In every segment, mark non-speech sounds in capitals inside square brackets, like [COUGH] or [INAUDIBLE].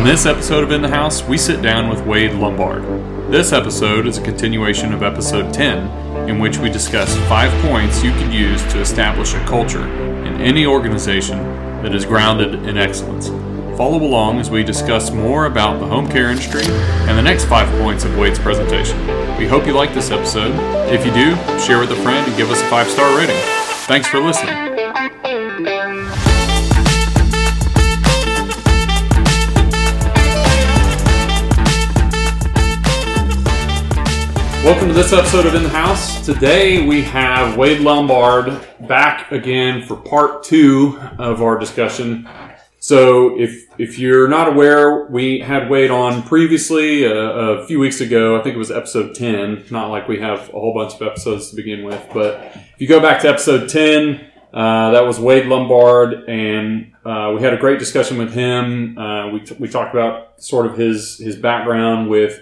On this episode of In the House, we sit down with Wade Lombard. This episode is a continuation of episode 10, in which we discuss five points you can use to establish a culture in any organization that is grounded in excellence. Follow along as we discuss more about the home care industry and the next five points of Wade's presentation. We hope you like this episode. If you do, share with a friend and give us a five star rating. Thanks for listening. Welcome to this episode of In the House. Today we have Wade Lombard back again for part two of our discussion. So, if if you're not aware, we had Wade on previously uh, a few weeks ago. I think it was episode ten. Not like we have a whole bunch of episodes to begin with, but if you go back to episode ten, uh, that was Wade Lombard, and uh, we had a great discussion with him. Uh, we, t- we talked about sort of his his background with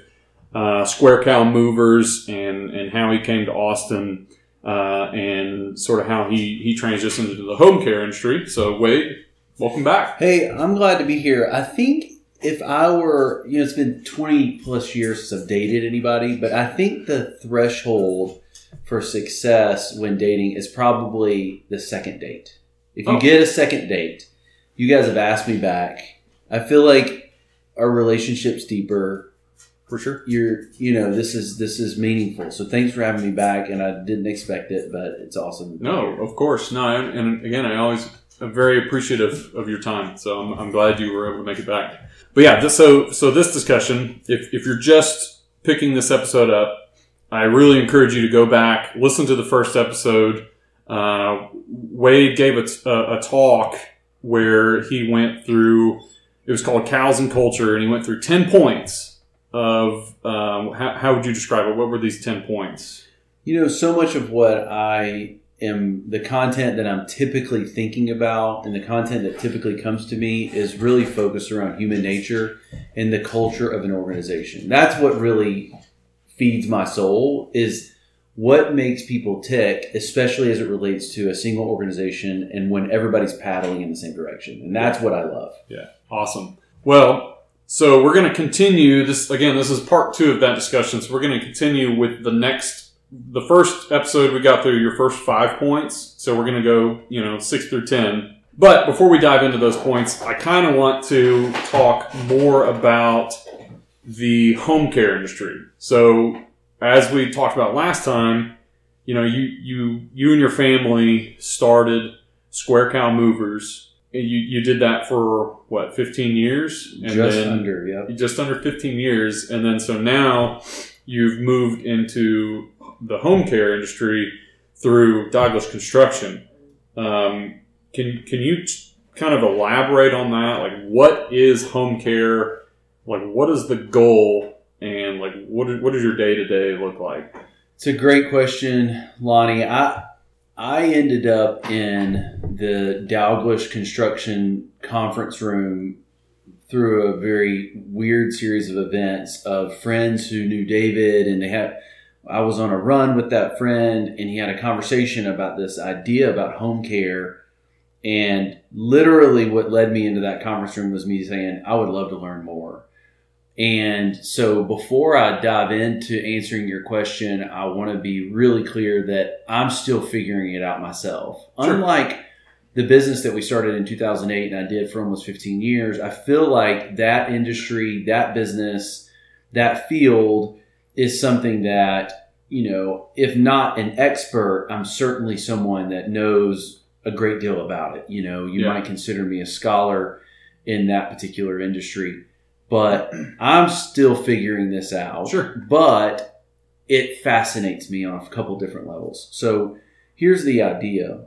uh, Square Cow Movers and and how he came to Austin uh, and sort of how he he transitioned into the home care industry. So Wade, welcome back. Hey, I'm glad to be here. I think if I were, you know, it's been 20 plus years since I've dated anybody, but I think the threshold for success when dating is probably the second date. If you Oh. get a second date, you guys have asked me back. I feel like our relationship's deeper. For sure. You're, you know, this is this is meaningful. So thanks for having me back, and I didn't expect it, but it's awesome. No, of course. No, and, again, I always am very appreciative of your time. So I'm, I'm glad you were able to make it back. But yeah, this, so so this discussion, if if you're just picking this episode up, I really encourage you to go back, listen to the first episode. Uh, Wade gave a, t- a, a talk where he went through. It was called Cows and Culture, and he went through ten points of um, how, how would you describe it? What were these ten points? You know, so much of what I am, the content that I'm typically thinking about and the content that typically comes to me is really focused around human nature and the culture of an organization. That's what really feeds my soul is what makes people tick, especially as it relates to a single organization and when everybody's paddling in the same direction. And that's what I love. Yeah, awesome. Well, so we're going to continue this again. This is part two of that discussion. So we're going to continue with the next, the first episode we got through your first five points. So we're going to go, you know, six through ten. But before we dive into those points, I kind of want to talk more about the home care industry. So as we talked about last time, you know, you you you and your family started Square Cow Movers. And you you did that for what, fifteen years? And Just then- under, yep. just under 15 years and then so now you've moved into the home care industry through Dalgleish Construction. Um, can can you kind of elaborate on that? Like, what is home care? Like, what is the goal? And like, what what does your day to day look like? It's a great question, Lonnie. I I ended up in the Dalgleish construction conference room through a very weird series of events of friends who knew David and they had I was on a run with that friend and he had a conversation about this idea about home care and literally what led me into that conference room was me saying I would love to learn more. And so before I dive into answering your question, I want to be really clear that I'm still figuring it out myself. Sure. Unlike the business that we started in 2008 and I did for almost 15 years, I feel like that industry, that business, that field is something that, you know, if not an expert, I'm certainly someone that knows a great deal about it. You know, you Yeah. might consider me a scholar in that particular industry but I'm still figuring this out. Sure. But it fascinates me on a couple different levels. So here's the idea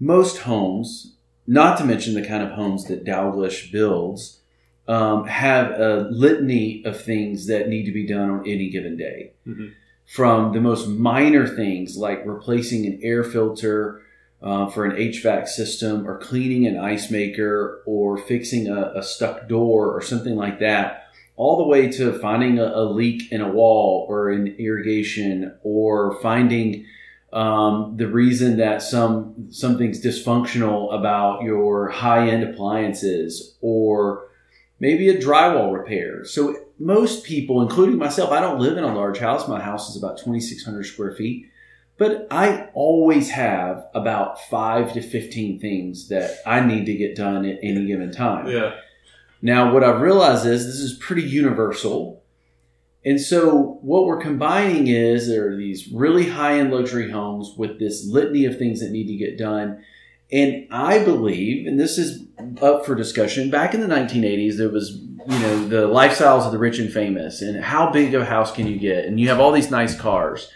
most homes, not to mention the kind of homes that Dalgleish builds, um, have a litany of things that need to be done on any given day. Mhm. From the most minor things like replacing an air filter uh, for an HVAC system or cleaning an ice maker or fixing a, a stuck door or something like that, all the way to finding a, a leak in a wall or in irrigation or finding um, the reason that some something's dysfunctional about your high end appliances or maybe a drywall repair. So most people, including myself, I don't live in a large house. My house is about 2,600 square feet. But I always have about five to 15 things that I need to get done at any given time. Yeah. Now, what I've realized is this is pretty universal. And so, what we're combining is there are these really high end luxury homes with this litany of things that need to get done. And I believe, and this is up for discussion, back in the 1980s, there was, you know, the lifestyles of the rich and famous, and how big of a house can you get? And you have all these nice cars.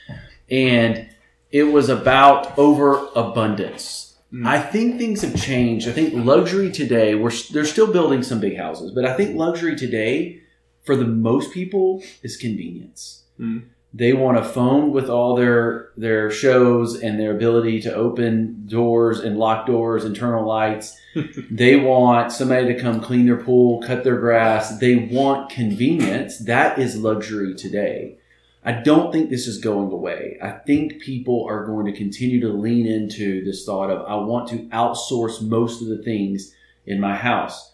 And it was about overabundance. Mm. I think things have changed. I think luxury today, we're they're still building some big houses, but I think luxury today, for the most people, is convenience. Mm. They want a phone with all their their shows and their ability to open doors and lock doors, internal lights. [LAUGHS] they want somebody to come clean their pool, cut their grass. They want convenience. That is luxury today. I don't think this is going away. I think people are going to continue to lean into this thought of, I want to outsource most of the things in my house.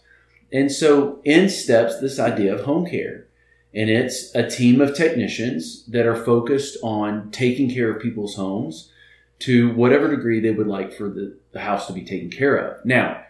And so in steps this idea of home care. And it's a team of technicians that are focused on taking care of people's homes to whatever degree they would like for the, the house to be taken care of. Now,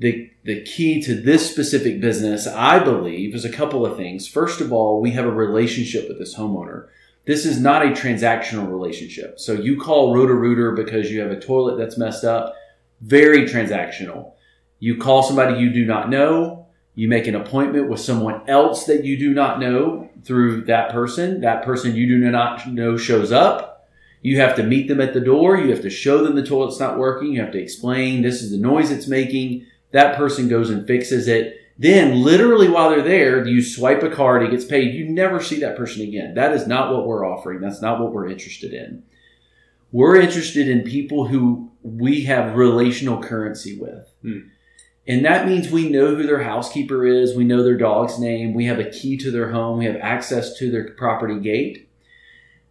the, the key to this specific business, I believe, is a couple of things. First of all, we have a relationship with this homeowner. This is not a transactional relationship. So you call Roto-Rooter because you have a toilet that's messed up. Very transactional. You call somebody you do not know. You make an appointment with someone else that you do not know through that person. That person you do not know shows up. You have to meet them at the door. You have to show them the toilet's not working. You have to explain this is the noise it's making that person goes and fixes it. Then, literally while they're there, you swipe a card, it gets paid. You never see that person again. That is not what we're offering. That's not what we're interested in. We're interested in people who we have relational currency with. Hmm. And that means we know who their housekeeper is, we know their dog's name, we have a key to their home, we have access to their property gate.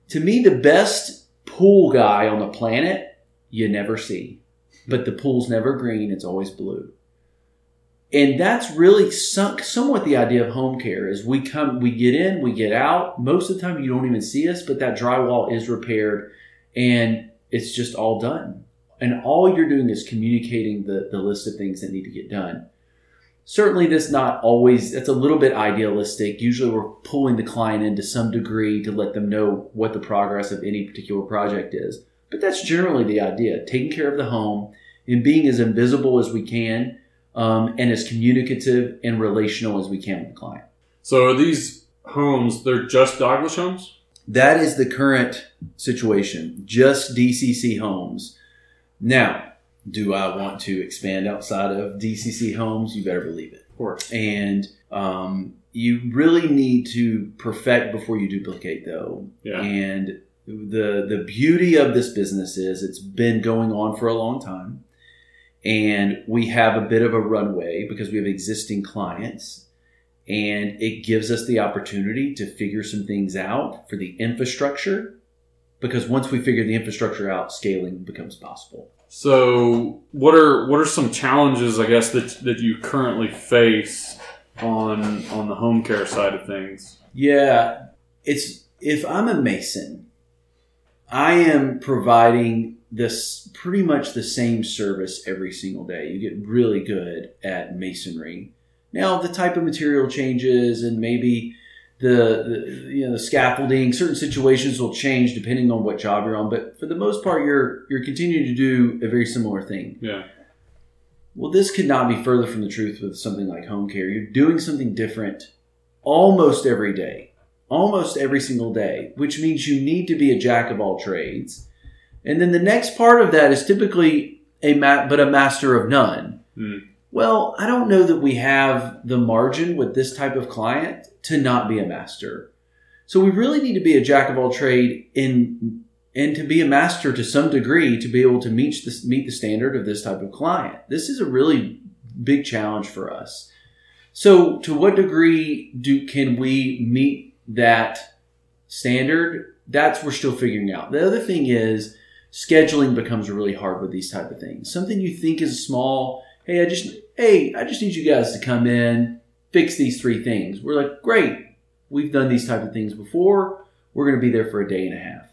To me, the best pool guy on the planet, you never see. But the pool's never green, it's always blue and that's really sunk somewhat the idea of home care is we come we get in we get out. Most of the time you don't even see us but that drywall is repaired and it's just all done. And all you're doing is communicating the, the list of things that need to get done. Certainly this not always that's a little bit idealistic. Usually we're pulling the client in to some degree to let them know what the progress of any particular project is. But that's generally the idea taking care of the home and being as invisible as we can um, and as communicative and relational as we can with the client. So are these homes, they're just Dalgleish homes? That is the current situation, just DCC homes. Now, do I want to expand outside of DCC homes? You better believe it. Of course. And um, you really need to perfect before you duplicate, though. Yeah. And the the beauty of this business is it's been going on for a long time and we have a bit of a runway because we have existing clients. And it gives us the opportunity to figure some things out for the infrastructure because once we figure the infrastructure out scaling becomes possible. So what are what are some challenges i guess that, that you currently face on on the home care side of things? Yeah it's if i'm a mason i am providing this pretty much the same service every single day. You get really good at masonry. Now the type of material changes and maybe the, the, you know the scaffolding certain situations will change depending on what job you're on but for the most part you're you're continuing to do a very similar thing yeah well this could not be further from the truth with something like home care you're doing something different almost every day almost every single day which means you need to be a jack of all trades and then the next part of that is typically a ma- but a master of none. Hmm. Well, I don't know that we have the margin with this type of client to not be a master. So we really need to be a jack of all trade in and to be a master to some degree to be able to meet the, meet the standard of this type of client. This is a really big challenge for us. So to what degree do can we meet that standard? That's we're still figuring out. The other thing is scheduling becomes really hard with these type of things. Something you think is small, hey, I just hey, I just need you guys to come in fix these three things. We're like, great, we've done these type of things before. We're going to be there for a day and a half.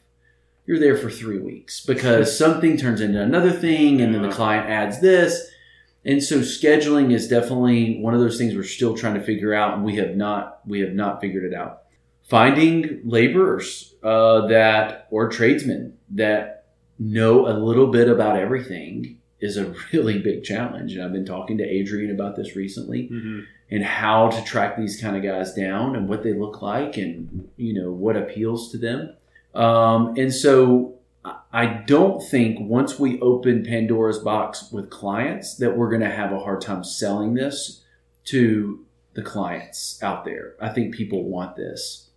You're there for three weeks because [LAUGHS] something turns into another thing, and then the client adds this. And so scheduling is definitely one of those things we're still trying to figure out, and we have not we have not figured it out. Finding laborers uh, that or tradesmen that know a little bit about everything is a [LAUGHS] really big challenge. And I've been talking to Adrian about this recently Mhm. and how to track these kind of guys down and what they look like and you know what appeals to them. Um, and so I don't think once we open Pandora's box with clients that we're going to have a hard time selling this to the clients out there. I think people want this.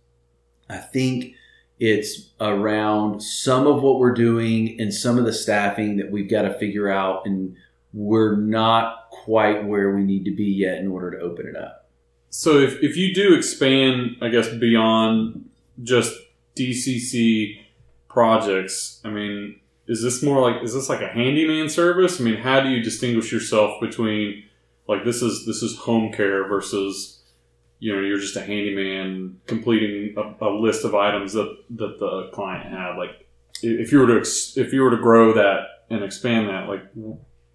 I think it's around some of what we're doing and some of the staffing that we've got to figure out and we're not quite where we need to be yet in order to open it up. So if, if you do expand, I guess beyond just DCC projects, I mean, is this more like is this like a handyman service? I mean, how do you distinguish yourself between like this is this is home care versus you know you're just a handyman completing a, a list of items that that the client had? Like if you were to ex, if you were to grow that and expand that, like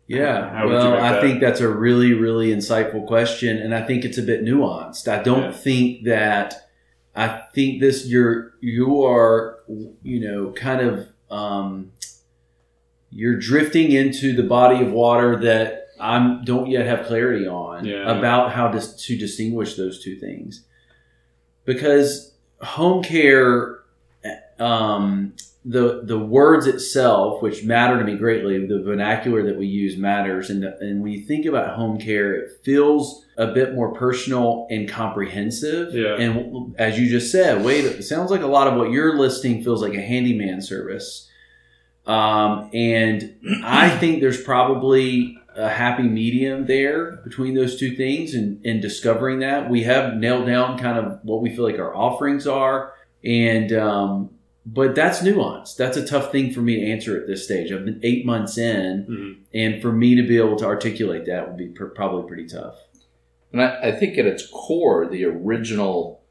Yeah, How would you well, I that? think that's a really, really insightful question, and I think it's a bit nuanced. I don't Yeah. think that. I think this you're you are you know kind of um, you're drifting into the body of water that I don't yet have clarity on Yeah. about how to, to distinguish those two things because home care um, the the words itself, which matter to me greatly, the vernacular that we use matters, and the, and when you think about home care, it feels a bit more personal and comprehensive. Yeah. And as you just said, Wade, it sounds like a lot of what you're listing feels like a handyman service. Um, and I think there's probably a happy medium there between those two things, and, and discovering that we have nailed down kind of what we feel like our offerings are, and um, but that's nuanced. That's a tough thing for me to answer at this stage. I've been eight months in, mhm. and for me to be able to articulate that would be pr- probably pretty tough. And I, I think at its core, the original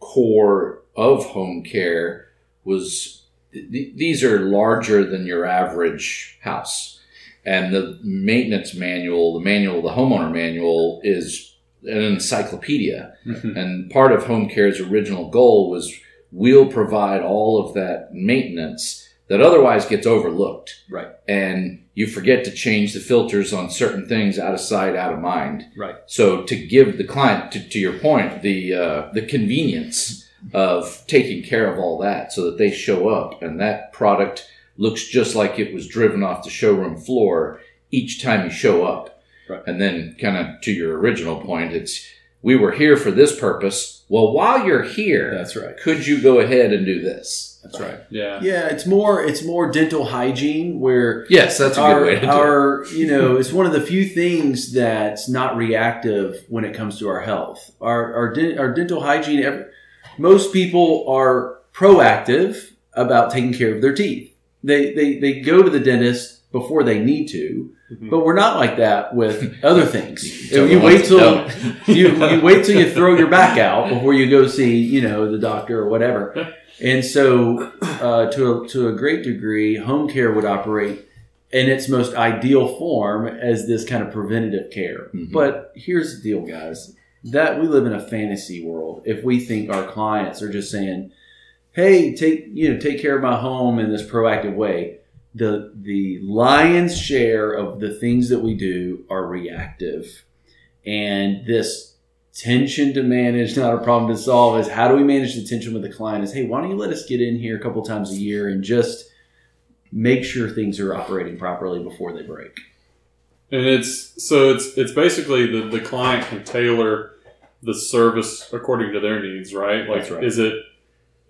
core of home care was th- these are larger than your average house. And the maintenance manual, the manual, the homeowner manual is an encyclopedia. Mhm. And part of home care's original goal was we'll provide all of that maintenance that otherwise gets overlooked. Right. And you forget to change the filters on certain things out of sight, out of mind. Right. So to give the client, to, to your point, the uh, the convenience of taking care of all that, so that they show up and that product looks just like it was driven off the showroom floor each time you show up. Right. And then, kind of to your original point, it's we were here for this purpose. Well, while you're here, That's right. could you go ahead and do this? That's right. yeah. Yeah, it's more it's more dental hygiene where Yes, that's a our, good way to do it. you know it's one of the few things that's not reactive when it comes to our health. Our our, our dental hygiene. Most people are proactive about taking care of their teeth. They they they go to the dentist before they need to, Mhm. but we're not like that with [LAUGHS] other things. Don't you wait till [LAUGHS] you you wait till you throw your back out before you go see you know the doctor or whatever. [LAUGHS] And so, uh, to a, to a great degree, home care would operate in its most ideal form as this kind of preventative care. Mhm. But here's the deal, guys: that we live in a fantasy world. If we think our clients are just saying, "Hey, take you know take care of my home in this proactive way," the the lion's share of the things that we do are reactive, and this tension to manage, [LAUGHS] not a problem to solve. Is how do we manage the tension with the client? Is hey, why don't you let us get in here a couple times a year and just make sure things are operating properly before they break. And it's so it's it's basically the the client can tailor the service according to their needs, right? Like, That's right. is it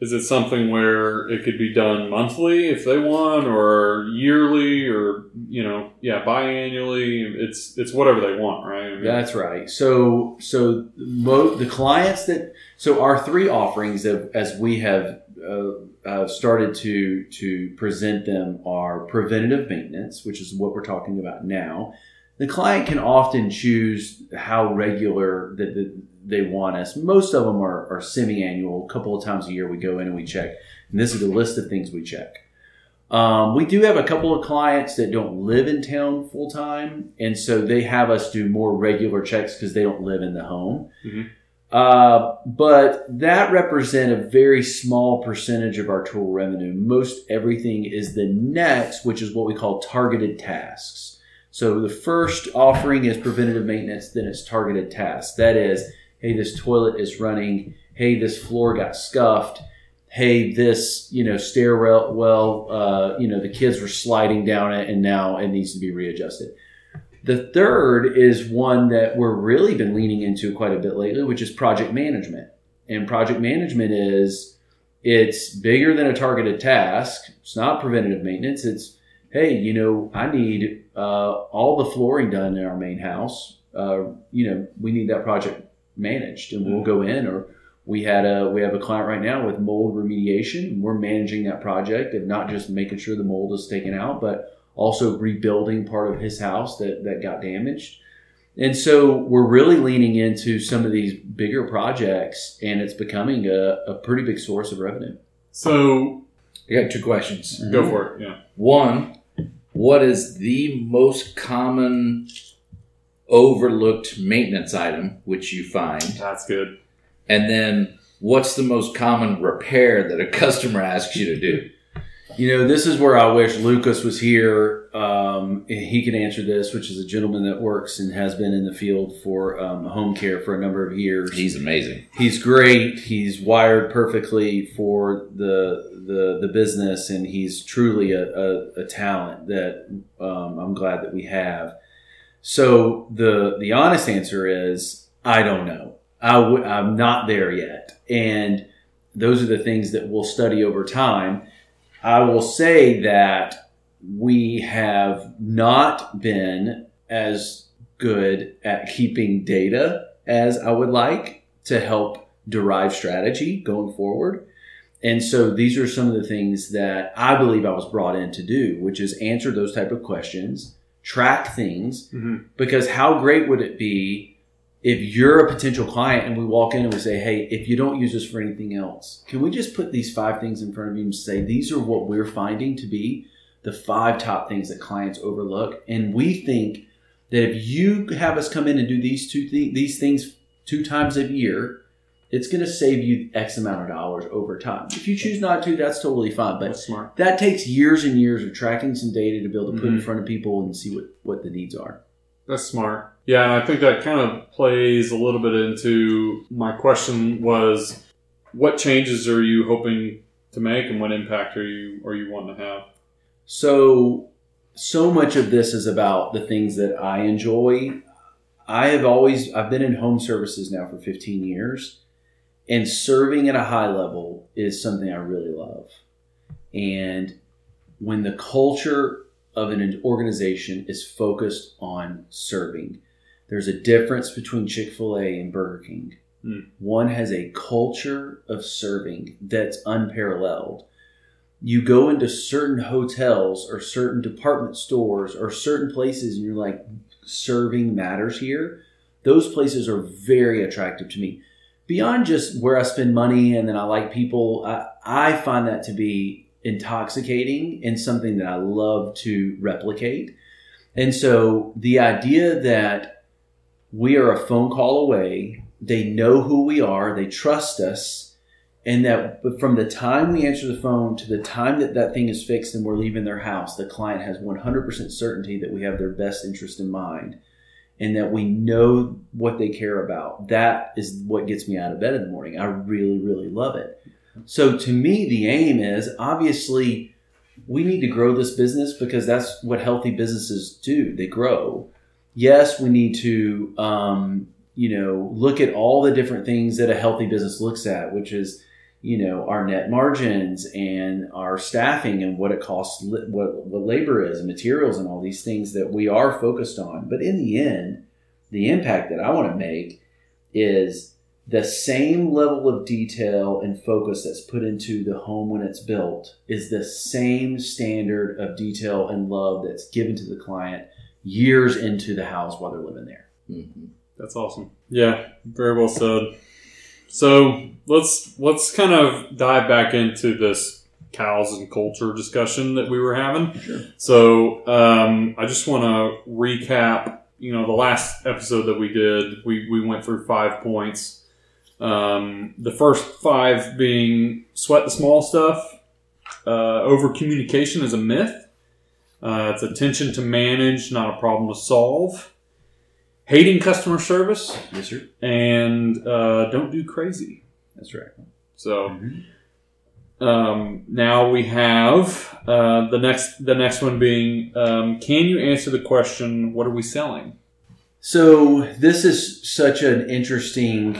is it something where it could be done monthly if they want, or yearly, or you know, yeah, biannually? It's it's whatever they want, right? I mean, That's right. So, so the clients that so our three offerings of, as we have uh, uh, started to to present them are preventative maintenance, which is what we're talking about now. The client can often choose how regular that the, they want us. Most of them are, are semi-annual. A couple of times a year we go in and we check. And this is the list of things we check. Um, we do have a couple of clients that don't live in town full time, and so they have us do more regular checks because they don't live in the home. Mhm. Uh, but that represent a very small percentage of our total revenue. Most everything is the next, which is what we call targeted tasks. So the first offering is preventative maintenance, then it's targeted tasks. That is, hey, this toilet is running. Hey, this floor got scuffed. Hey, this you know stairwell, well, uh, you know the kids were sliding down it, and now it needs to be readjusted. The third is one that we're really been leaning into quite a bit lately, which is project management. And project management is it's bigger than a targeted task. It's not preventative maintenance. It's hey, you know, I need uh, all the flooring done in our main house. Uh, you know, we need that project managed, and we'll mm-hmm. go in. Or we had a we have a client right now with mold remediation. We're managing that project of not just making sure the mold is taken out, but also rebuilding part of his house that that got damaged. And so we're really leaning into some of these bigger projects, and it's becoming a, a pretty big source of revenue. So I got two questions. go mm-hmm. for it. Yeah. One, what is the most common overlooked maintenance item which you find? That's good. And then what's the most common repair that a customer asks you to do? You know, this is where I wish Lucas was here. Um, he can answer this, which is a gentleman that works and has been in the field for um, home care for a number of years. He's amazing. he's great. He's wired perfectly for the the, the business, and he's truly a, a, a talent that um, I'm glad that we have. So the the honest answer is I don't know. I w- I'm not there yet, and those are the things that we'll study over time. I will say that we have not been as good at keeping data as I would like to help derive strategy going forward. And so these are some of the things that I believe I was brought in to do, which is answer those type of questions, track things, Mhm. because how great would it be if you're a potential client and we walk in and we say, Hey, if you don't use this for anything else, can we just put these five things in front of you and say, these are what we're finding to be the five top things that clients overlook. And we think that if you have us come in and do these two th- these things two times a year, it's going to save you X amount of dollars over time. If you choose not to, that's totally fine. But That's smart. that takes years and years of tracking some data to be able to put in Mhm. front of people and see what, what the needs are. That's smart. Yeah, and I think that kind of plays a little bit into my question was what changes are you hoping to make and what impact are you are you wanting to have? So, so much of this is about the things that I enjoy. I have always, I've been in home services now for 15 years, and serving at a high level is something I really love. And when the culture of an organization is focused on serving, there's a difference between Chick fil A and Burger King. Hmm. One has a culture of serving that's unparalleled you go into certain hotels or certain department stores or certain places and you're like serving matters here those places are very attractive to me beyond just where i spend money and then i like people i, I find that to be intoxicating and something that i love to replicate. And so the idea that we are a phone call away they know who we are they trust us and that from the time we answer the phone to the time that that thing is fixed and we're leaving their house the client has 100% certainty that we have their best interest in mind and that we know what they care about. That is what gets me out of bed in the morning. I really really love it. So to me the aim is obviously we need to grow this business because that's what healthy businesses do. They grow. Yes we need to um, you know look at all the different things that a healthy business looks at which is you know our net margins and our staffing and what it costs what, what labor is and materials and all these things that we are focused on but in the end the impact that i want to make is the same level of detail and focus that's put into the home when it's built is the same standard of detail and love that's given to the client years into the house while they're living there Mhm. That's awesome. Yeah, very well said. So let's let's kind of dive back into this cows and culture discussion that we were having. Sure. So um, I just want to recap. You know, the last episode that we did, we we went through five points. Um, the first five being sweat the small stuff. Uh, over communication is a myth. Uh, it's attention to manage, not a problem to solve. Hating customer service Yes, sir. and uh, don't do crazy. That's right. So Mm-hmm. um, now we have uh, the next the next one being um, can you answer the question what are we selling? So this is such an interesting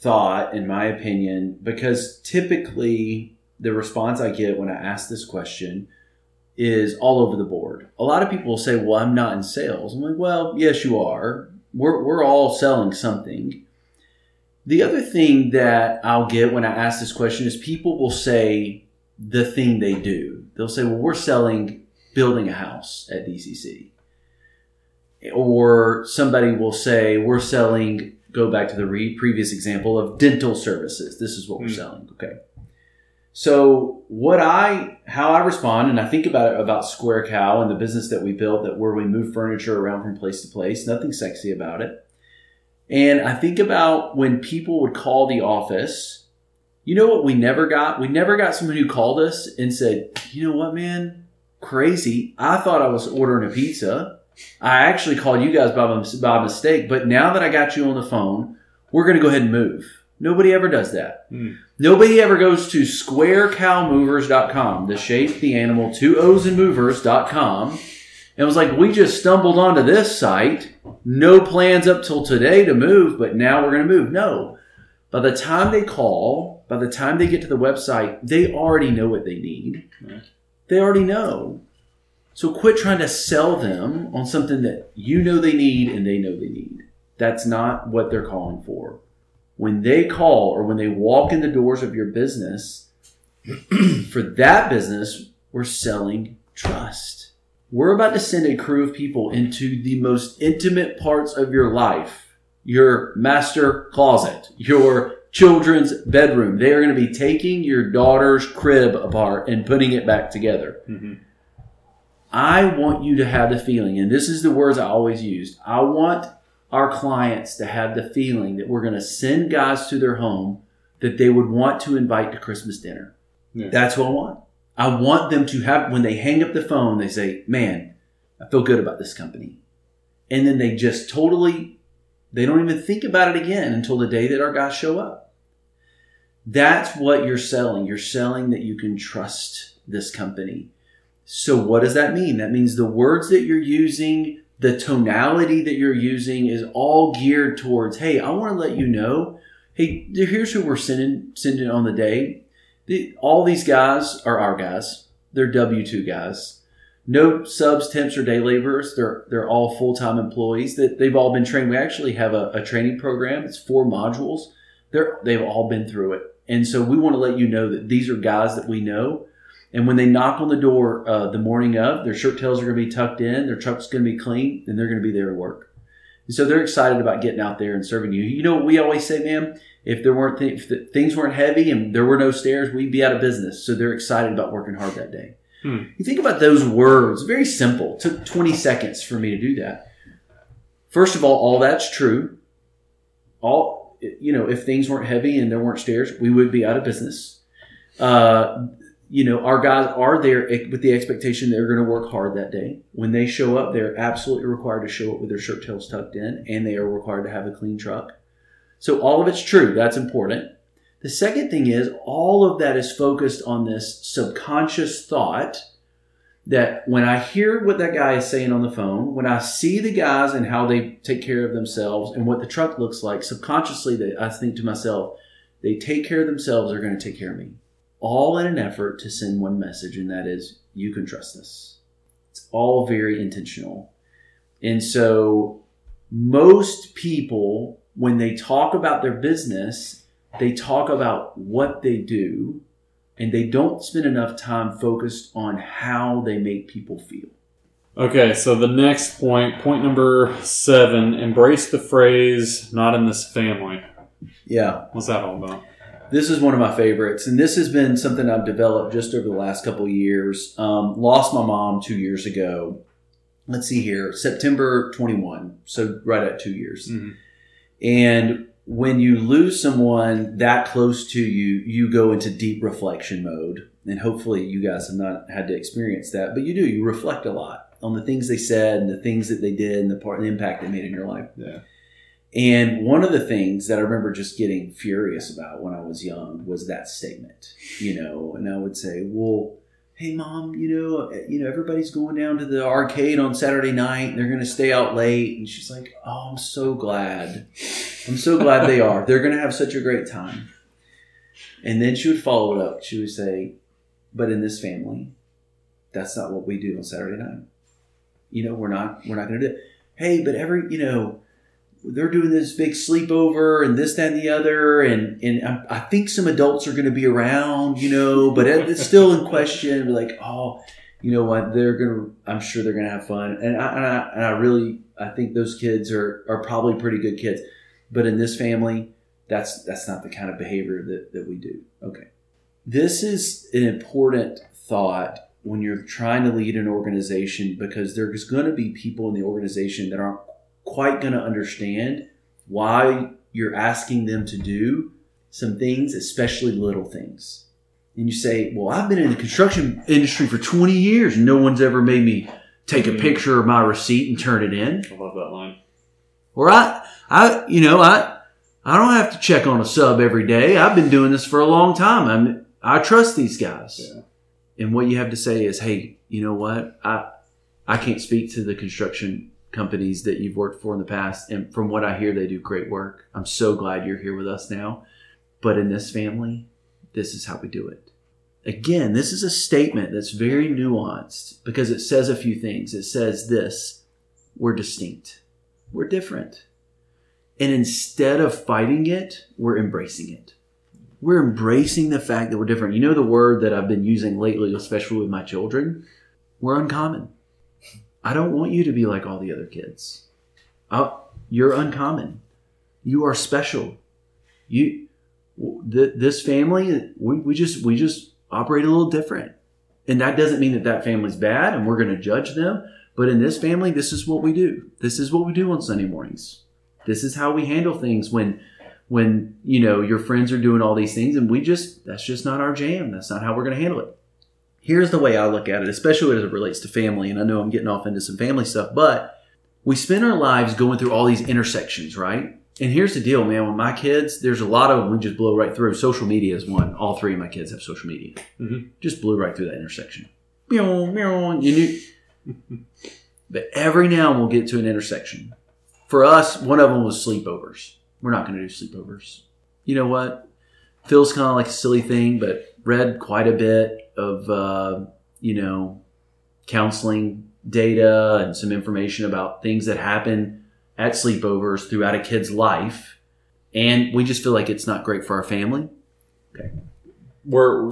thought, in my opinion, because typically the response I get when I ask this question is all over the board. A lot of people will say, "Well, I'm not in sales." I'm like, "Well, yes, you are. We're we're all selling something." The other thing that I'll get when I ask this question is people will say the thing they do. They'll say, "Well, we're selling building a house at DCC." or somebody will say we're selling go back to the re- previous example of dental services this is what we're Mm. selling okay so what i how i respond and i think about about square cow and the business that we built that where we move furniture around from place to place nothing sexy about it. And i think about when people would call the office you know what we never got? We never got someone who called us and said you know what man? Crazy. I thought i was ordering a pizza. I actually called you guys by, by mistake, but now that I got you on the phone, we're going to go ahead and move. Nobody ever does that. Hmm. Nobody ever goes to squarecowmovers.com, the shape, the animal, two O's and movers.com, and was like, we just stumbled onto this site. No plans up till today to move, but now we're going to move. No. By the time they call, by the time they get to the website, they already know what they need. Right. They already know. So quit trying to sell them on something that you know they need and they know they need. That's not what they're calling for. When they call or when they walk in the doors of your business, [CLEARS THROAT] for that business, we're selling trust. We're about to send a crew of people into the most intimate parts of your life your master closet, your children's bedroom. They are going to be taking your daughter's crib apart and putting it back together. Mhm. I want you to have the feeling, and this is the words I always used I want our clients to have the feeling that we're going to send guys to their home that they would want to invite to Christmas dinner. Yeah. That's what I want. I want them to have, when they hang up the phone, they say, Man, I feel good about this company. And then they just totally, they don't even think about it again until the day that our guys show up. That's what you're selling. You're selling that you can trust this company. So what does that mean? That means the words that you're using, the tonality that you're using is all geared towards, hey, I want to let you know, hey, here's who we're sending sending on the day. The, all these guys are our guys. They're W two guys. No subs, temps, or day laborers. They're they're all full time employees. That they've all been trained. We actually have a, a training program. It's four modules. They're they've all been through it, and so we want to let you know that these are guys that we know. And when they knock on the door uh, the morning of, their shirt tails are going to be tucked in, their truck's going to be clean, and they're going to be there to work. And so they're excited about getting out there and serving you. You know what we always say, man? If there weren't th- if the, things weren't heavy and there were no stairs, we'd be out of business. So they're excited about working hard that day. Hmm. You think about those words, very simple. It took 20 seconds for me to do that. First of all, all that's true. All you know, if things weren't heavy and there weren't stairs, we would be out of business. Uh, you know, our guys are there with the expectation they're going to work hard that day. When they show up, they're absolutely required to show up with their shirt tails tucked in, and they are required to have a clean truck. So all of it's true. That's important. The second thing is all of that is focused on this subconscious thought that when I hear what that guy is saying on the phone, when I see the guys and how they take care of themselves and what the truck looks like, subconsciously I think to myself, they take care of themselves, they're going to take care of me. All in an effort to send one message, and that is, you can trust us. It's all very intentional. And so most people, when they talk about their business, they talk about what they do and they don't spend enough time focused on how they make people feel. Okay, so the next point, point number seven, embrace the phrase "not in this family." Yeah. What's that all about? This is one of my favorites, and this has been something I've developed just over the last couple of years. Um, lost my mom two years ago. Let's see here, September 21, so right at two years. Mhm. And when you lose someone that close to you, you go into deep reflection mode. And hopefully, you guys have not had to experience that, but you do. You reflect a lot on the things they said and the things that they did and the part, the impact they made in your life. Yeah. And one of the things that I remember just getting furious about when I was young was that statement, you know, and I would say, well, hey mom, you know, you know, everybody's going down to the arcade on Saturday night and they're going to stay out late. And she's like, oh, I'm so glad. I'm so glad they are. They're going to have such a great time. And then she would follow it up. She would say, but in this family, that's not what we do on Saturday night. You know, we're not, we're not going to do it. Hey, but every, you know, they're doing this big sleepover and this, that, and the other, and and I, I think some adults are going to be around, you know, but it's still in question. Like, oh, you know what? They're gonna. I'm sure they're gonna have fun, and I, and I, and I really, I think those kids are are probably pretty good kids, but in this family, that's that's not the kind of behavior that that we do. Okay, this is an important thought when you're trying to lead an organization because there's going to be people in the organization that aren't quite going to understand why you're asking them to do some things, especially little things. And you say, Well, I've been in the construction industry for 20 years and no one's ever made me take a Mhm. picture of my receipt and turn it in. I love that line. Or I, I, you know, I, I don't have to check on a sub every day. I've been doing this for a long time. I'm, I trust these guys. Yeah. And what you have to say is, hey, you know what? I, I can't speak to the construction companies that you've worked for in the past. And from what I hear, they do great work. I'm so glad you're here with us now. But in this family, this is how we do it. Again, this is a statement that's very nuanced because it says a few things. It says this we're distinct, we're different. And instead of fighting it, we're embracing it. We're embracing the fact that we're different. You know the word that I've been using lately, especially with my children? We're uncommon. I don't want you to be like all the other kids. I, you're uncommon. You are special. You, th- this family, we, we just we just operate a little different, and that doesn't mean that that family's bad, and we're going to judge them. But in this family, this is what we do. This is what we do on Sunday mornings. This is how we handle things when when you know your friends are doing all these things, and we just that's just not our jam. That's not how we're going to handle it here's the way I look at it, especially as it relates to family. And I know I'm getting off into some family stuff, but we spend our lives going through all these intersections, right? And here's the deal, man. With my kids, there's a lot of them we just blow right through. Social media is one. All three of my kids have social media. Mhm. Just blew right through that intersection. Meow, meow, you knew. [LAUGHS] but every now and we'll get to an intersection. For us, one of them was sleepovers. We're not going to do sleepovers. You know what? Feels kind of like a silly thing, but read quite a bit of uh, you know counseling data and some information about things that happen at sleepovers throughout a kid's life, and we just feel like it's not great for our family. Okay. Where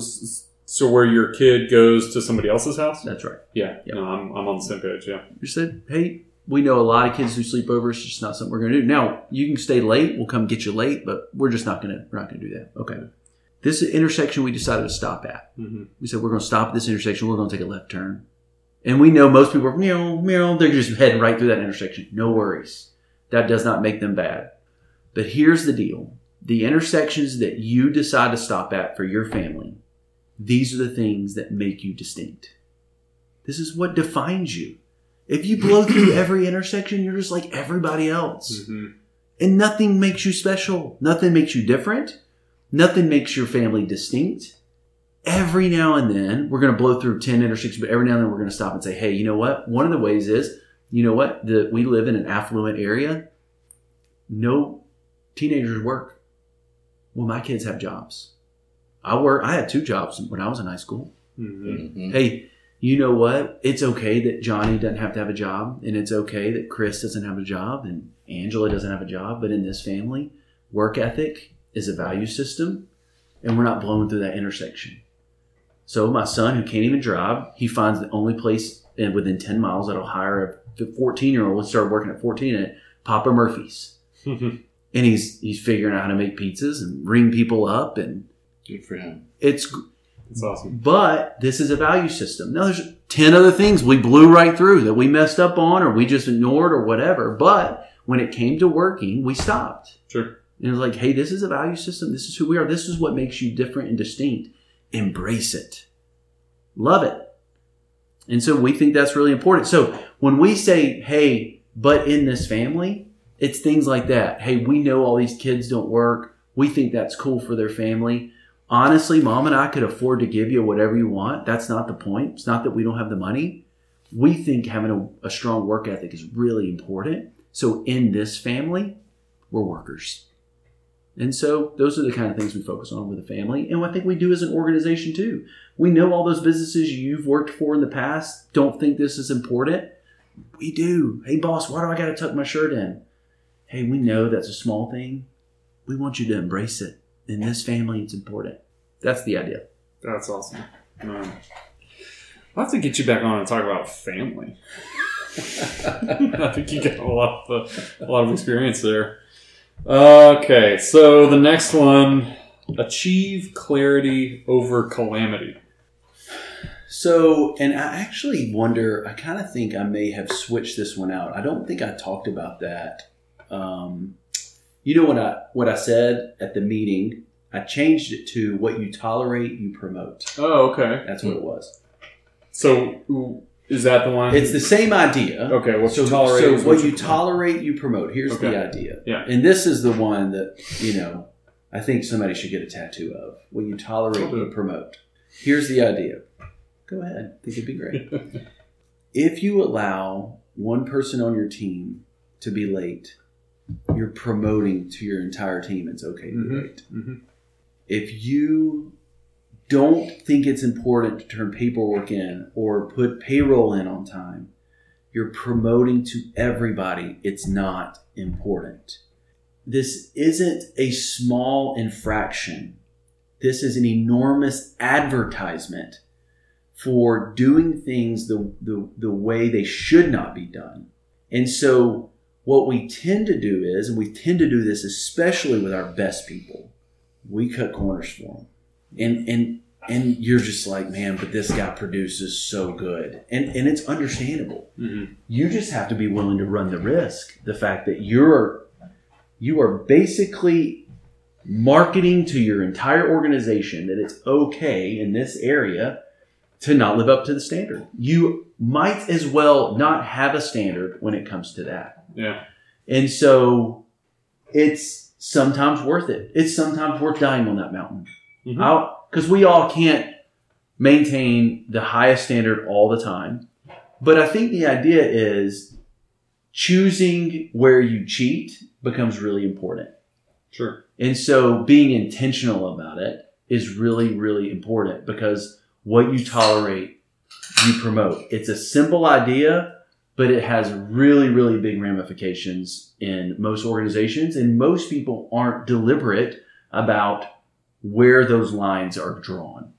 so where your kid goes to somebody else's house? That's right. Yeah, Yeah. no, I'm, I'm on the same page. Yeah, You said, hey, we know a lot of kids do sleepovers. It's just not something we're going to do. Now you can stay late. We'll come get you late, but we're just not going to. We're not going to do that. Okay. This intersection we decided to stop at. Mhm. We said we're going to stop at this intersection. We're going to take a left turn, and we know most people are meow meow. They're just heading right through that intersection. No worries. That does not make them bad. But here's the deal: the intersections that you decide to stop at for your family, these are the things that make you distinct. This is what defines you. If you blow through [CLEARS THROAT] every intersection, you're just like everybody else. Mhm. And nothing makes you special. Nothing makes you different. Nothing makes your family distinct. Every now and then, we're going to blow through 10 intersections, but every now and then we're going to stop and say, hey, you know what? One of the ways is, you know what? The, we live in an affluent area. No teenagers work. Well, my kids have jobs. I work, I had two jobs when I was in high school Mhm. Mhm. hey, you know what? It's okay that Johnny doesn't have to have a job, and it's okay that Chris doesn't have a job, and Angela doesn't have a job. But in this family, work ethic is a value system, and we're not blowing through that intersection. So my son, who can't even drive, he finds the only place within ten miles that'll hire a fourteen year old. Started working at fourteen at Papa Murphy's, [LAUGHS] and he's he's figuring out how to make pizzas and ring people up, and Good for him. it's it's awesome. but this is a value system. Now, there's 10 other things we blew right through that we messed up on or we just ignored or whatever. But when it came to working, we stopped. Sure. And like, hey, this is a value system. This is who we are. This is what makes you different and distinct. Embrace it. Love it. And so we think that's really important. So when we say, hey, but in this family, it's things like that. Hey, we know all these kids don't work. We think that's cool for their family honestly, mom and I could afford to give you whatever you want. That's not the point. It's not that we don't have the money. We think having a, a strong work ethic is really important. So in this family, we're workers. And so those are the kind of things we focus on with the family. And I think we do as an organization too. We know all those businesses you've worked for in the past don't think this is important. We do. Hey, boss, why do I got to tuck my shirt in? Hey, we know that's a small thing. We want you to embrace it. In this family, it's important. That's the idea. That's awesome. Um, I'll have to get you back on and talk about family. [LAUGHS] I think you got a lot of a lot of experience there. Okay, so the next one: achieve clarity over calamity. So, and I actually wonder, I kind of think I may have switched this one out. I don't think I talked about that. Um, you know what I what I said at the meeting? I changed it to what you tolerate, you promote. Oh, okay. That's what it was. So is that the one? It's the same idea. okay. what's So, you tolerate? so what you promote. tolerate, you promote. Here's Okay. the idea. Yeah. And this is the one that, you know, I think somebody should get a tattoo of. What you tolerate, you promote. Here's the idea. Go ahead. I think it'd be great. [LAUGHS] if you allow one person on your team to be late, you're promoting to your entire team it's okay to be late. Mhm. If you don't think it's important to turn paperwork in or put payroll in on time, you're promoting to everybody it's not important. This isn't a small infraction. This is an enormous advertisement for doing things the, the, the way they should not be done. And so, what we tend to do is, and we tend to do this especially with our best people, we cut corners for them. And, and, and you're just like, man, but this guy produces so good. And, and it's understandable. Mhm. You just have to be willing to run the risk. The fact that you're, you are basically marketing to your entire organization that it's okay in this area to not live up to the standard. You might as well not have a standard when it comes to that. Yeah. And so it's sometimes worth it. It's sometimes worth dying on that mountain. Mm-hmm. Because we all can't maintain the highest standard all the time. But I think the idea is choosing where you cheat becomes really important. Sure. And so being intentional about it is really, really important because what you tolerate, you promote. It's a simple idea, but it has really, really big ramifications in most organizations. And most people aren't deliberate about where those lines are drawn.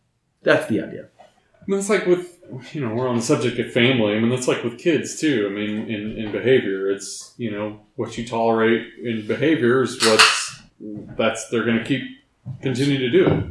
That's the idea. Mean, it's like with you know we're on the subject of family. I mean, that's like with kids too. I mean, in, in behavior, it's you know what you tolerate in behavior is what's that's they're going to keep continue to do it.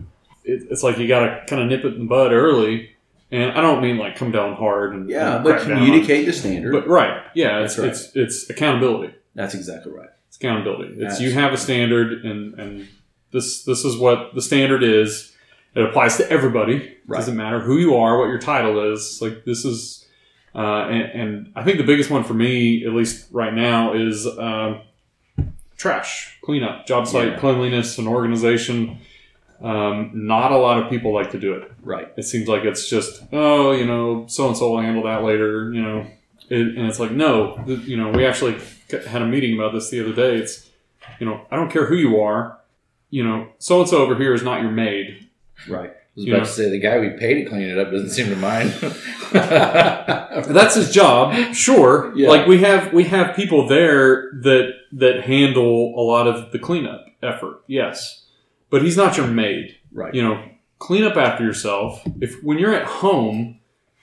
it. It's like you got to kind of nip it in the bud early. And I don't mean like come down hard and Yeah, and but communicate the standard. But right, yeah, it's That's it's it's accountability. That's exactly right. It's accountability. It's That's- you have a standard, and and this this is what the standard is. It applies to everybody. Right. Doesn't matter who you are, what your title is. Like this is, uh, and, and I think the biggest one for me, at least right now, is um trash cleanup, job site Yeah. cleanliness, and organization. Um, not a lot of people like to do it. Right. It seems like it's just, oh, you know, so and so will handle that later, you know. It, and it's like, no, you know, we actually had a meeting about this the other day. It's, you know, I don't care who you are, you know, so and so over here is not your maid. Right. I was You about know. to say the guy we pay to clean it up doesn't seem to mind. [LAUGHS] That's his job, sure. Yeah. Like we have we have people there that that handle a lot of the cleanup effort, yes, but he's not your maid. Right. You know, clean up after yourself. If when you're at home,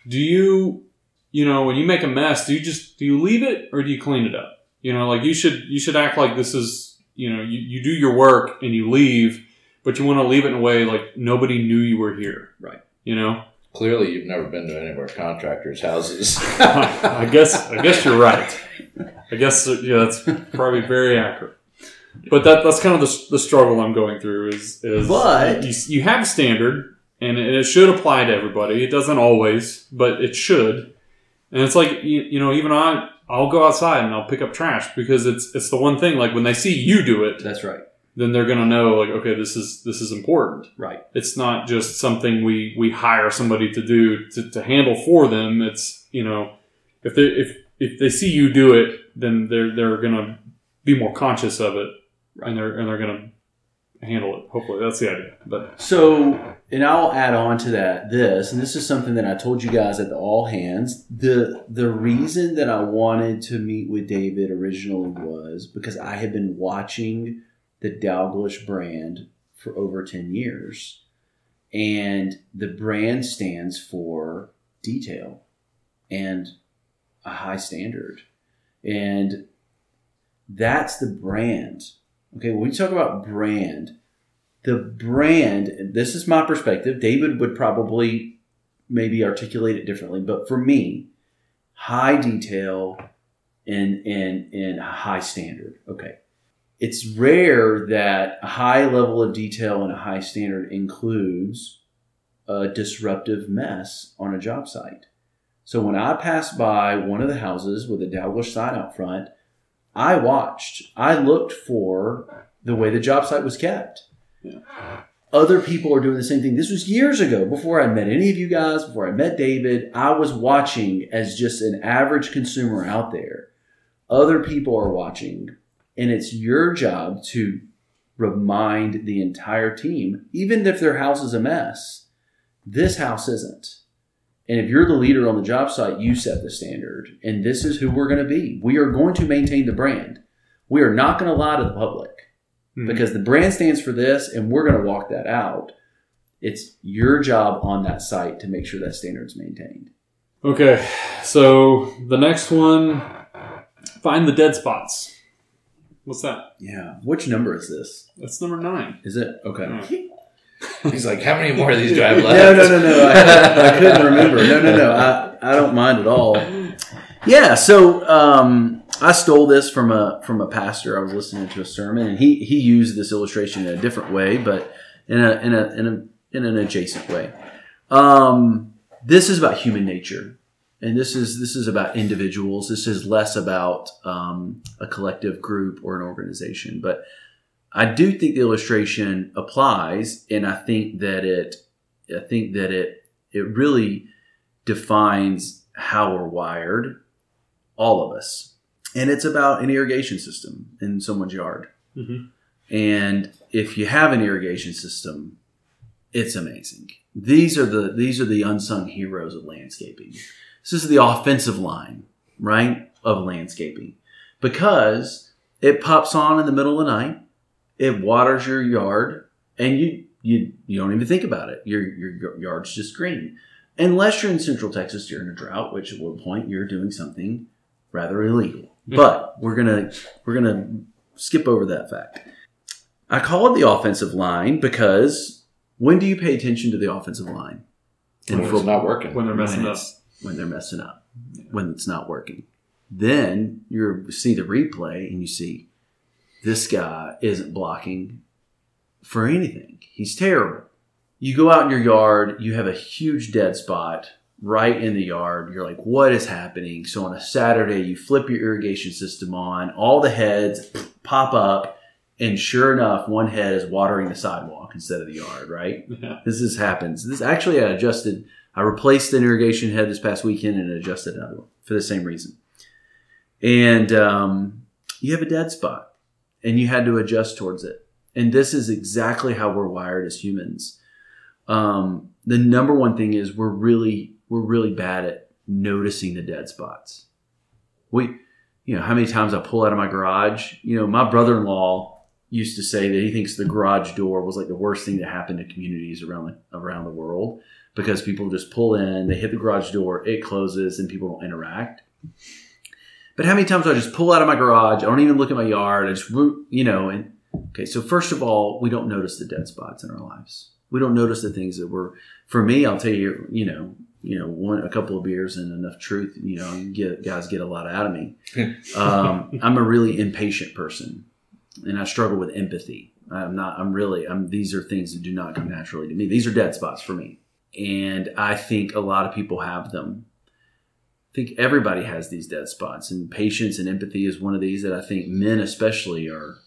do you, you know, when you make a mess, do you just do you leave it or do you clean it up? You know, like you should you should act like this is you know you, you do your work and you leave, but you want to leave it in a way like nobody knew you were here. Right. You know. Clearly, you've never been to any of our contractors' houses. [LAUGHS] I guess I guess you're right. I guess yeah, that's probably very accurate. But that that's kind of the, the struggle I'm going through is is But- you, you have a standard and it, it should apply to everybody. It doesn't always, but it should. And it's like you, you know, even I I'll go outside and I'll pick up trash because it's it's the one thing like when they see you do it, That's right. then they're gonna know like okay, this is this is important Right. it's not just something we we hire somebody to do to, to handle for them it's you know if they if if they see you do it then they're they're gonna be more conscious of it and they're and they're gonna handle it hopefully that's the idea but So, and I'll add on to that this, and this is something that I told you guys at the all hands. The the reason that I wanted to meet with David originally was because I had been watching the Dalgleish brand for over 10 years. And the brand stands for detail and a high standard. And that's the brand. Okay, when we talk about brand, the brand, this is my perspective, David would probably maybe articulate it differently, but for me, high detail and and and high standard. Okay. It's rare that a high level of detail and a high standard includes a disruptive mess on a job site. So when I passed by one of the houses with a Dalgleish sign out front, I watched. I looked for the way the job site was kept. Other people are doing the same thing. This was years ago, before I met any of you guys, before I met David. I was watching as just an average consumer out there. Other people are watching, and it's your job to remind the entire team, even if their house is a mess, this house isn't. And if you're the leader on the job site, you set the standard. And this is who we're going to be. We are going to maintain the brand. We are not going to lie to the public Hmm. because the brand stands for this and we're going to walk that out. It's your job on that site to make sure that standard is maintained. okay so the next one find the dead spots what's that Yeah. Which number is this? that's number nine Is it? Okay. He's like, how many more of these do I have [LAUGHS] no, left? no, no, no. I, I [LAUGHS] couldn't remember. No, no, no. I, I don't mind at all. Yeah. So um, I stole this from a from a pastor. I was listening to a sermon, and he he used this illustration in a different way, but in a in a in a in an adjacent way. Um, this is about human nature, and this is this is about individuals. This is less about um, a collective group or an organization, but I do think the illustration applies, and I think that it, I think that it, it really defines how we're wired, all of us, and it's about an irrigation system in someone's yard. Mhm. And if you have an irrigation system, it's amazing. These are the these are the unsung heroes of landscaping. This is the offensive line, right, of landscaping, because it pops on in the middle of the night it waters your yard and you you you don't even think about it. Your your yard's just green. Unless you're in central texas during a drought which at one point you're doing something rather illegal. But we're gonna we're gonna skip over that fact. I call it the offensive line because when do you pay attention to the offensive line? When it's not working. when they're messing when up. When they're messing up, when it's not working. Then you see the replay and you see this guy isn't blocking for anything. He's terrible. You go out in your yard, you have a huge dead spot right in the yard. You're like, what is happening? So on a Saturday, you flip your irrigation system on, all the heads pop up, and sure enough, one head is watering the sidewalk instead of the yard, right? yeah. This is happens. This actually I adjusted. I replaced an irrigation head this past weekend and adjusted another one for the same reason. And um, you have a dead spot, and you had to adjust towards it. And this is exactly how we're wired as humans. Um, the number one thing is we're really we're really bad at noticing the dead spots. We, you know, how many times I pull out of my garage. You know, my brother-in-law used to say that he thinks the garage door was like the worst thing that happened to communities around the, around the world because people just pull in, they hit the garage door, it closes, and people don't interact. But how many times do I just pull out of my garage? I don't even look at my yard. I just, you know, and okay. So first of all, we don't notice the dead spots in our lives. We don't notice the things that were. For me, I'll tell you, you know, you know, one a couple of beers and enough truth, you know, get guys get a lot out of me. [LAUGHS] um, I'm a really impatient person, and I struggle with empathy. I'm not. I'm really. I'm. These are things that do not come naturally to me. These are dead spots for me, and I think a lot of people have them. I think everybody has these dead spots, and patience and empathy is one of these that I think men especially are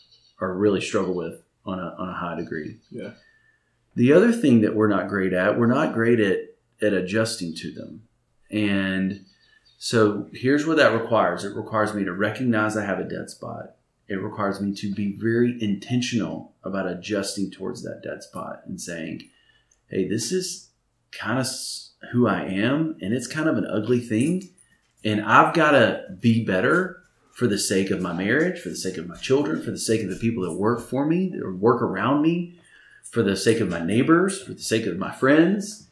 are really struggle with on a on a high degree. Yeah. The other thing that we're not great at, we're not great at at adjusting to them, and so here's what that requires. It requires me to recognize I have a dead spot. It requires me to be very intentional about adjusting towards that dead spot and saying, "Hey, this is kind of who I am, and it's kind of an ugly thing. And I've got to be better for the sake of my marriage, for the sake of my children, for the sake of the people that work for me or work around me, for the sake of my neighbors, for the sake of my friends.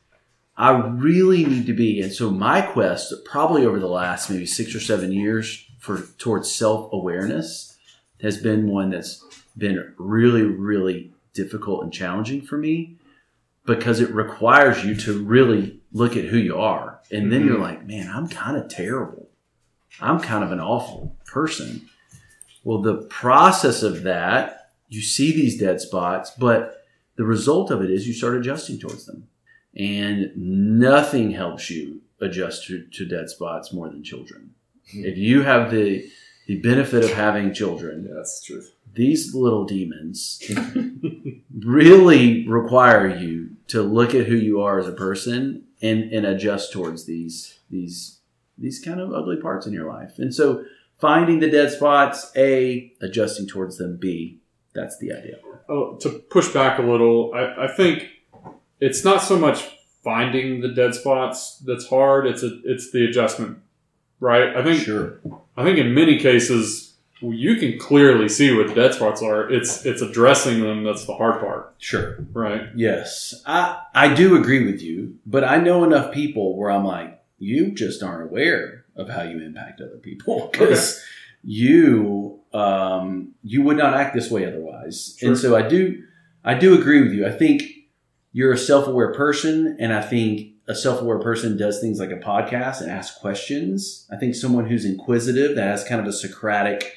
I really need to be. And so my quest, probably over the last maybe six or seven years for towards self awareness, has been one that's been really, really difficult and challenging for me because it requires you to really look at who you are. And then Mhm. you're like, man, I'm kind of terrible. I'm kind of an awful person. Well, the process of that, you see these dead spots, but the result of it is you start adjusting towards them. And nothing helps you adjust to, to dead spots more than children. If you have the the benefit of having children, Yeah, that's the truth. these little demons [LAUGHS] really require you to look at who you are as a person and, and adjust towards these these these kind of ugly parts in your life. And so finding the dead spots, A, adjusting towards them, B, that's the idea. Oh, to push back a little, I, I think it's not so much finding the dead spots that's hard. It's a, it's the adjustment, right? I think Sure. I think in many cases you can clearly see what the dead spots are. It's it's addressing them that's the hard part, Sure. right? Yes. I I do agree with you, but I know enough people where I'm like, you just aren't aware of how you impact other people because you um, you would not act this way otherwise. Sure. And so I do I do agree with you. I think you're a self aware person, and I think a self aware person does things like a podcast and asks questions. I think someone who's inquisitive that has kind of a Socratic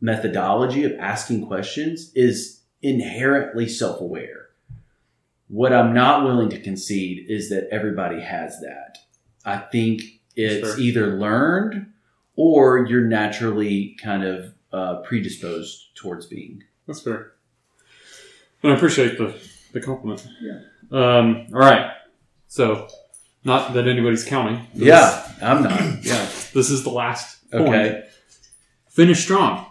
methodology of asking questions is inherently self aware. What I'm not willing to concede is that everybody has that. I think it's Sure. either learned or you're naturally kind of uh, predisposed towards being. That's fair. And I appreciate the, the compliment. Yeah. Um, all right. So, not that anybody's counting. Yeah, I'm not. [COUGHS] Yeah. This is the last point. Okay. Finish strong.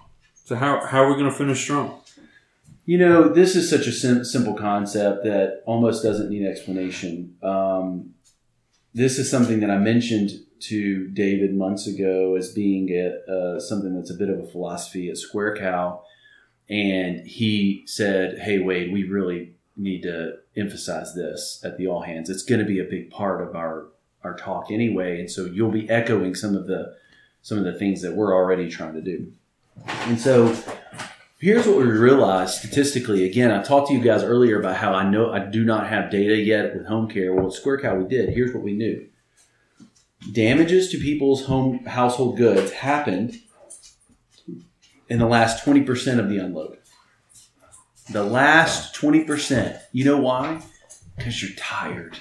So, how, how are we going to finish strong? You know, this is such a sim- simple concept that almost doesn't need explanation. Um, this is something that I mentioned to David months ago as being a, uh, something that's a bit of a philosophy at Square Cow. And he said, Hey, Wade, we really need to emphasize this at the all hands. It's going to be a big part of our, our talk anyway. And so you'll be echoing some of the, some of the things that we're already trying to do. And so here's what we realized statistically. Again, I talked to you guys earlier about how I know I do not have data yet with home care. Well, at Square Cow, we did. Here's what we knew: damages to people's home household goods happened in the last twenty percent of the unload. The last twenty percent. You know why? Because you're tired.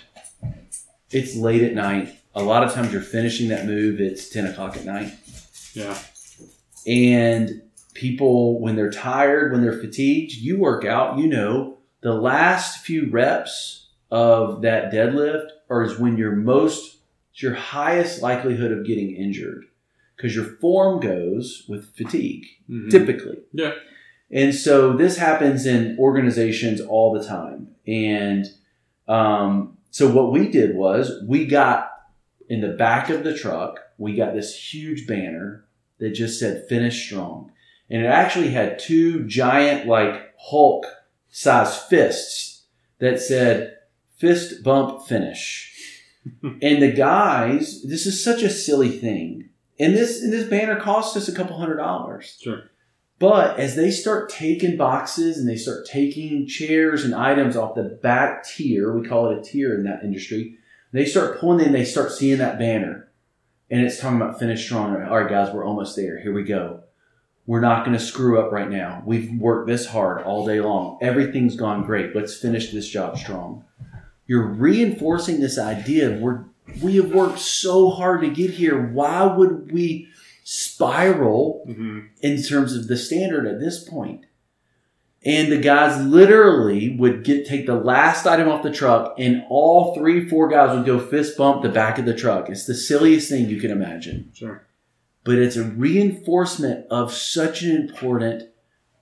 It's late at night. A lot of times you're finishing that move. It's ten o'clock at night. Yeah. And people, when they're tired, when they're fatigued, you work out, you know, the last few reps of that deadlift are is when you're most, it's your highest likelihood of getting injured because your form goes with fatigue, Mhm. typically. Yeah. And so this happens in organizations all the time. And um, so what we did was we got in the back of the truck, we got this huge banner that just said finish strong. and it actually had two giant like Hulk size fists that said fist bump finish. [LAUGHS] and the guys, this is such a silly thing. And this and this banner cost us a couple hundred dollars. Sure. But as they start taking boxes and they start taking chairs and items off the back tier, we call it a tier in that industry, they start pulling in, they start seeing that banner. And it's talking about finish strong. All right, guys, we're almost there. Here we go. We're not going to screw up right now. We've worked this hard all day long. Everything's gone great. Let's finish this job strong. You're reinforcing this idea of we're, we have worked so hard to get here. Why would we spiral hmm in terms of the standard at this point. And the guys literally would get take the last item off the truck, and all three, four guys would go fist bump the back of the truck. It's the silliest thing you can imagine, Sure. but it's a reinforcement of such an important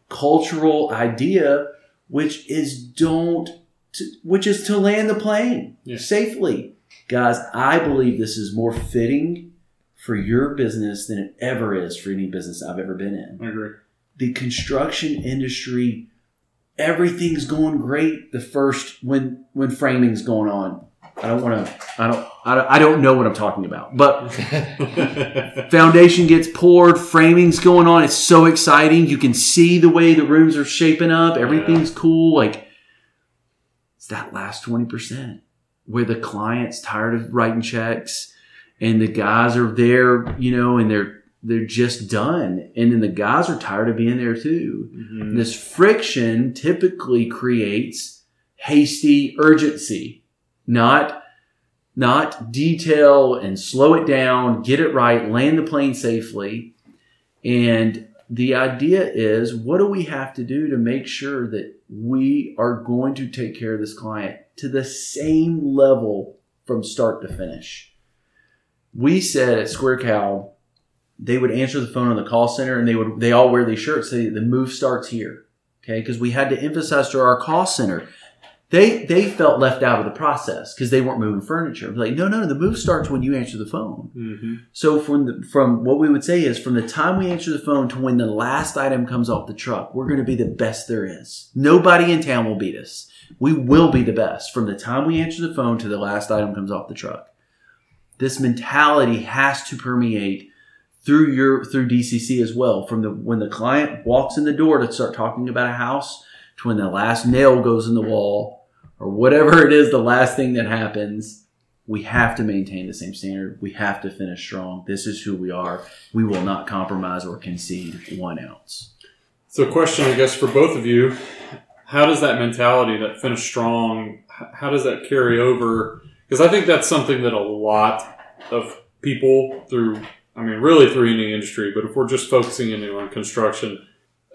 cultural idea, which is don't, to, which is to land the plane Yeah. safely, guys. I believe this is more fitting for your business than it ever is for any business I've ever been in I agree. The construction industry everything's going great the first when when framing's going on. I don't want to I don't, I don't know what i'm talking about. But [LAUGHS] foundation gets poured framing's going on it's so exciting. You can see the way the rooms are shaping up everything's cool like it's that last 20% where the client's tired of writing checks and the guys are there you know and they're they're just done and then the guys are tired of being there too Mhm. this friction typically creates hasty urgency, not not detail and slow it down, get it right, land the plane safely. And the idea is what do we have to do to make sure that we are going to take care of this client to the same level from start to finish? We said at Square Cow, they would answer the phone on the call center and they would they all wear these shirts say the move starts here. Okay? Because we had to emphasize to our call center they they felt left out of the process because they weren't moving furniture. Like no no no the move starts when you answer the phone. Mhm. so from the, from what we would say is from the time we answer the phone to when the last item comes off the truck we're going to be the best there is. Nobody in town will beat us. We will be the best from the time we answer the phone to the last item comes off the truck. This mentality has to permeate through your through DCC as well. From the when the client walks in the door to start talking about a house to when the last nail goes in the wall or whatever it is, the last thing that happens, we have to maintain the same standard. We have to finish strong. This is who we are. We will not compromise or concede one ounce. So, question, I guess, for both of you: How does that mentality, that finish strong, how does that carry over? Because I think that's something that a lot of people through, I mean, really through any industry, but if we're just focusing in on construction,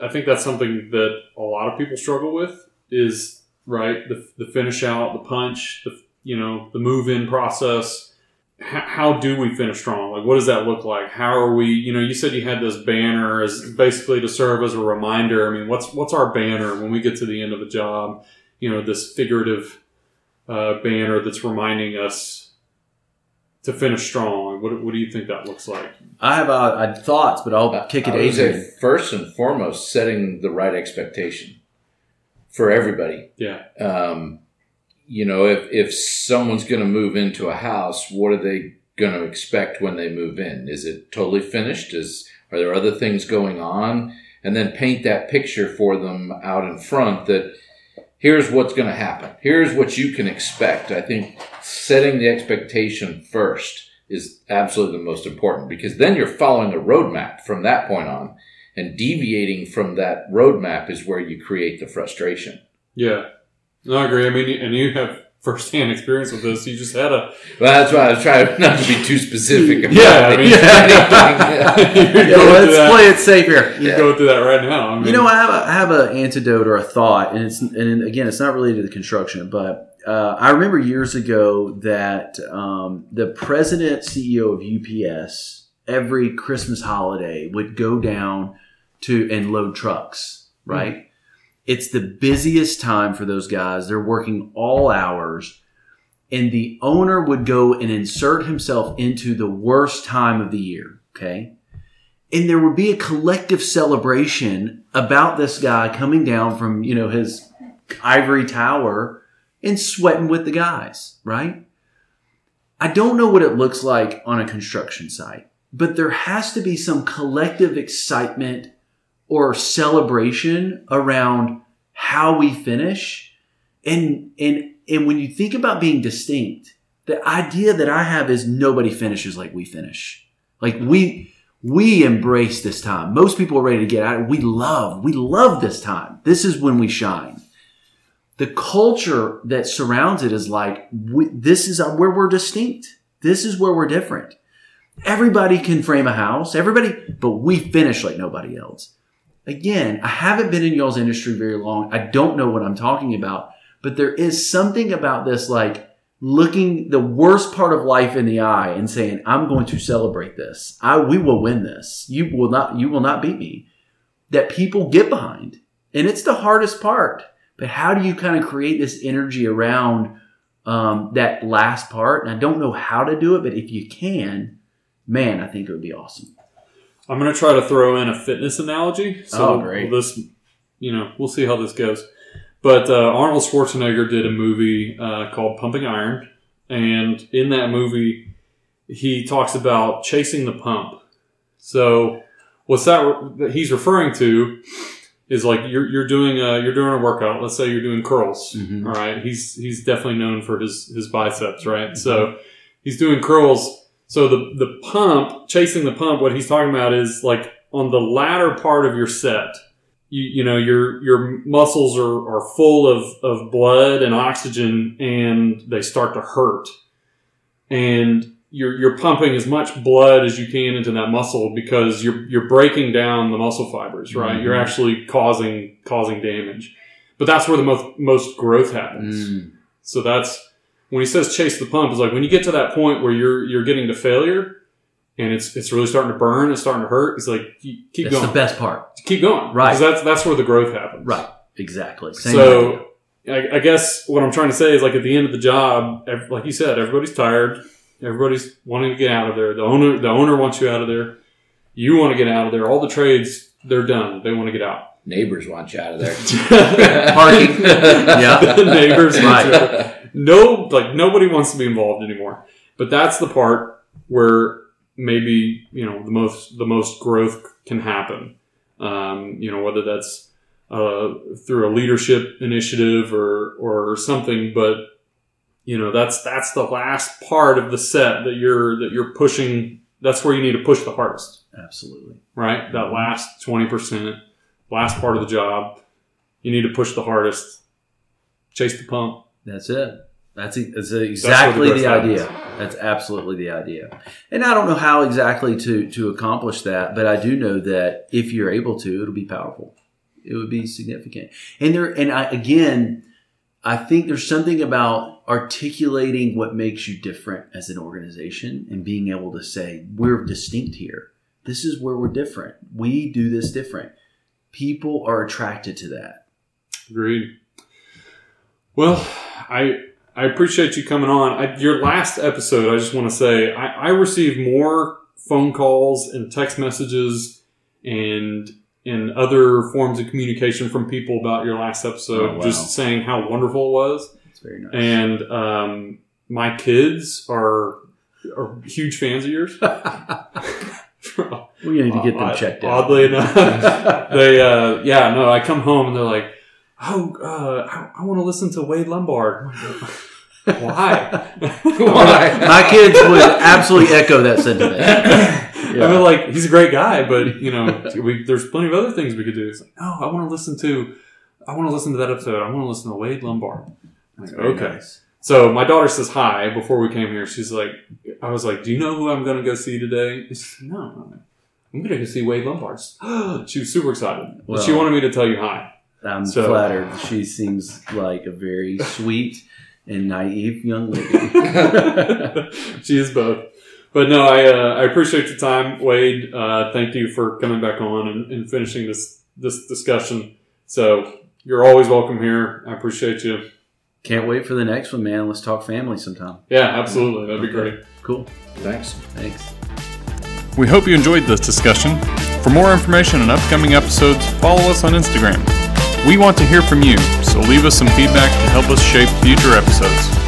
I think that's something that a lot of people struggle with. Is right the the finish out, the punch, the you know the move in process. How do we finish strong? Like, what does that look like? How are we? You know, you said you had this banner as basically to serve as a reminder. I mean, what's what's our banner when we get to the end of a job? You know, this figurative uh, banner that's reminding us to finish strong. What, what do you think that looks like? I have uh, uh, thoughts, but I'll kick it I would say first and foremost, setting the right expectation for everybody. Yeah, Um, you know, if if someone's going to move into a house, what are they going to expect when they move in? Is it totally finished? Is are there other things going on? And then paint that picture for them out in front that here's what's going to happen. Here's what you can expect. I think setting the expectation first is absolutely the most important because then you're following a roadmap from that point on. And deviating from that roadmap is where you create the frustration. yeah. No, I agree. I mean, and you have firsthand experience with this. You just had a Well, that's why I was trying not to be too specific. About Yeah, I mean- anything. [LAUGHS] You're Yeah, [LAUGHS] let's that. play it safe here. You're Yeah. going through that right now. I mean, You know, I have a, I have an antidote or a thought, and it's and again, it's not related to the construction, but uh, I remember years ago that um, the president CEO of UPS every Christmas holiday would go down to and load trucks. Right, it's the busiest time for those guys. They're working all hours. And the owner would go and insert himself into the worst time of the year. Okay and there would be a collective celebration about this guy coming down from you know his ivory tower and sweating with the guys, right? I don't know what it looks like on a construction site, but there has to be some collective excitement or celebration around how we finish. And and and when you think about being distinct, the idea that I have is nobody finishes like we finish. Like we we embrace this time. Most people are ready to get out. We love, we love this time. This is when we shine. The culture that surrounds it is like, we, this is where we're distinct. This is where we're different. Everybody can frame a house, everybody, but we finish like nobody else. Again, I haven't been in y'all's industry very long. I don't know what I'm talking about, but there is something about this like, looking the worst part of life in the eye and saying, I'm going to celebrate this. I, we will win this. You will not, you will not beat me. That people get behind. And it's the hardest part. But how do you kind of create this energy around um, that last part? And I don't know how to do it, but if you can, man, I think it would be awesome. I'm going to try to throw in a fitness analogy. So Oh, great. This, you know, we'll see how this goes. But uh, Arnold Schwarzenegger did a movie uh, called Pumping Iron, and in that movie, he talks about chasing the pump. So, what's that that he's referring to is like you're, you're doing a you're doing a workout. Let's say you're doing curls. Mhm. All right, he's he's definitely known for his his biceps, right? So he's doing curls. So the the pump, chasing the pump, what he's talking about is like on the latter part of your set. You, you know your your muscles are, are full of, of blood and oxygen and they start to hurt and you're, you're pumping as much blood as you can into that muscle because you're you're breaking down the muscle fibers right Mhm. you're actually causing causing damage but that's where the most most growth happens Mm. so that's when he says chase the pump, is like when you get to that point where you're you're getting to failure and it's it's really starting to burn, it's starting to hurt. It's like keep That's going, the best part. keep going, Right. Because that's that's where the growth happens, Right. Exactly. Same so I, I guess what I'm trying to say is like at the end of the job, like you said, everybody's tired, everybody's wanting to get out of there. The owner the owner wants you out of there. You want to get out of there. All the trades they're done. They want to get out. Neighbors want you out of there. [LAUGHS] [LAUGHS] Parking. [LAUGHS] Yeah. the neighbors want you out. right. No like nobody wants to be involved anymore. But that's the part where maybe you know the most the most growth can happen. Um, you know whether that's uh, through a leadership initiative or or something but you know that's that's the last part of the set that you're that you're pushing. That's where you need to push the hardest. Absolutely. right? That last 20% last part of the job. You need to push the hardest. Chase the pump That's it. That's, e- that's exactly growth the happens. idea. That's absolutely the idea. And I don't know how exactly to, to accomplish that, but I do know that if you're able to, it'll be powerful. It would be significant. And there, and I, again, I think there's something about articulating what makes you different as an organization and being able to say, we're distinct here. This is where we're different. We do this different. People are attracted to that. Agreed. Well, I I appreciate you coming on. I, your last episode, I just want to say, I, I received more phone calls and text messages and and other forms of communication from people about your last episode, Oh, wow. just saying how wonderful it was. It's very nice. And um, my kids are are huge fans of yours. [LAUGHS] [LAUGHS] we need to get them checked out. Oddly enough, [LAUGHS] they uh, yeah no. I come home and they're like, oh, uh, I, I want to listen to Wade Lombard. [LAUGHS] Why? [LAUGHS] Why? My kids would absolutely echo that sentiment. [LAUGHS] I mean, like he's a great guy, but you know, we, there's plenty of other things we could do. It's like, no, I want to listen to, I want to listen to that episode. I want to listen to Wade Lombard. Like, okay. nice. So my daughter says hi before we came here. She's like, I was like, do you know who I'm going to go see today? She's like, no, I'm going to go see Wade Lombard. [GASPS] she was super excited. But she wanted me to tell you hi. I'm So- flattered. She seems like a very [LAUGHS] sweet and naive young lady. [LAUGHS] she is both. But no, I uh, I appreciate your time, Wade. Uh, thank you for coming back on and, and finishing this this discussion. So you're always welcome here. I appreciate you. Can't wait for the next one, man. Let's talk family sometime. Yeah, absolutely. That'd be Okay. great. Cool. Thanks. Thanks. We hope you enjoyed this discussion. For more information on upcoming episodes, follow us on Instagram. We want to hear from you, so leave us some feedback to help us shape future episodes.